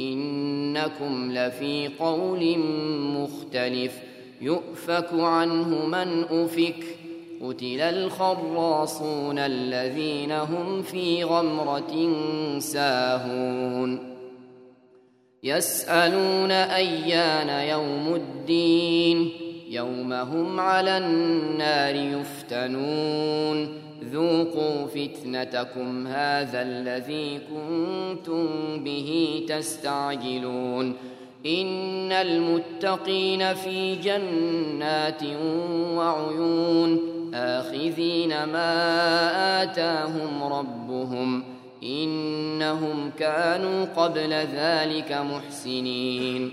إنكم لفي قول مختلف. يؤفك عنه من أفك. قتل الخراصون الذين هم في غمرة ساهون. يسألون أيان يوم الدين. يوم هم على النار يفتنون. ذوقوا فتنتكم هذا الذي كنتم به تستعجلون. إن المتقين في جنات وعيون. آخذين ما آتاهم ربهم. إنهم كانوا قبل ذلك محسنين.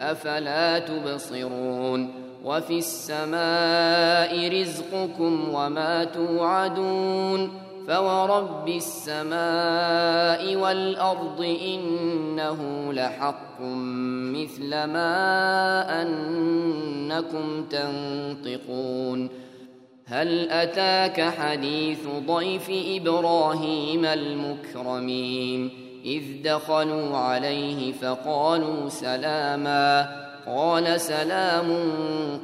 أفلا تبصرون وفي السماء رزقكم وما توعدون فورب السماء والأرض إنه لحق مثل ما أنكم تنطقون هل أتاك حديث ضيف إبراهيم المكرمين إذ دخلوا عليه فقالوا سلاما قال سلام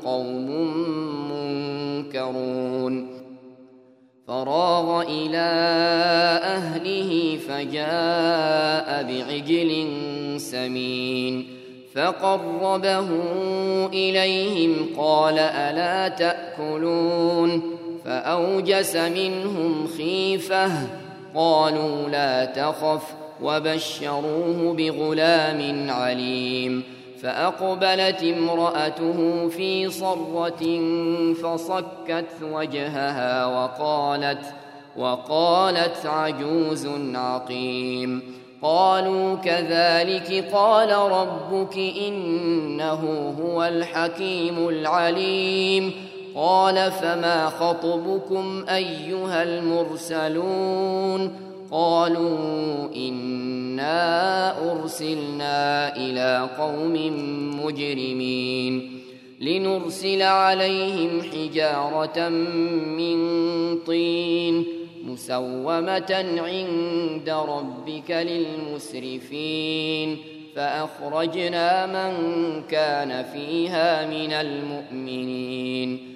قوم منكرون. فراغ إلى أهله فجاء بعجل سمين فقربه إليهم قال ألا تأكلون؟ فأوجس منهم خيفة قالوا لا تخف. وبشروه بغلام عليم. فأقبلت امرأته في صرة فصكت وجهها وقالت وقالت عجوز عقيم. قالوا كذلك قال ربك إنه هو الحكيم العليم. قال فما خطبكم أيها المرسلون؟ قالوا إنا أرسلنا إلى قوم مجرمين لنرسل عليهم حجارة من طين مسومة عند ربك للمسرفين فأخرجنا من كان فيها من المؤمنين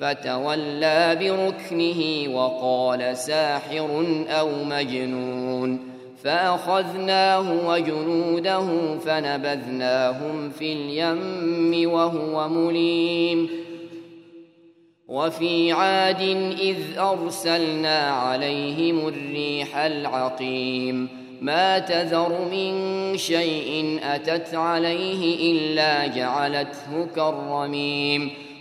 فتولى بركنه وقال ساحر أو مجنون فأخذناه وجنوده فنبذناهم في اليم وهو مليم وفي عاد إذ أرسلنا عليهم الريح العقيم ما تذر من شيء أتت عليه إلا جعلته كالرميم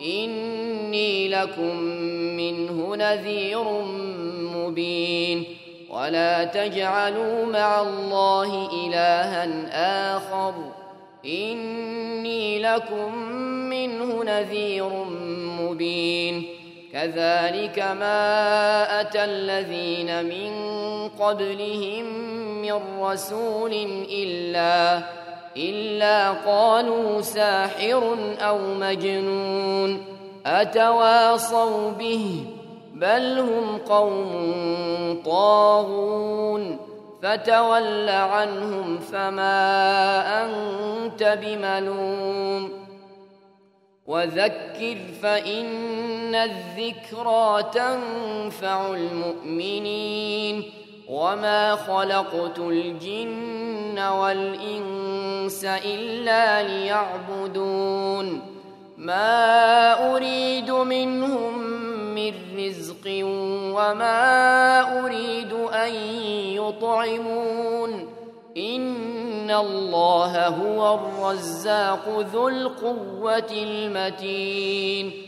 إني لكم منه نذير مبين ولا تجعلوا مع الله إلها آخر. إني لكم منه نذير مبين. كذلك ما أتى الذين من قبلهم من رسول إلا إلا قالوا ساحر أو مجنون أتواصوا به بل هم قوم طاغون فتول عنهم فما أنت بملوم وذكر فإن الذكرى تنفع المؤمنين وما خلقت الجن والإنس إلا ليعبدون. ما أريد منهم من رزق وما أريد أن يطعمون. إن الله هو الرزاق ذو القوة المتين.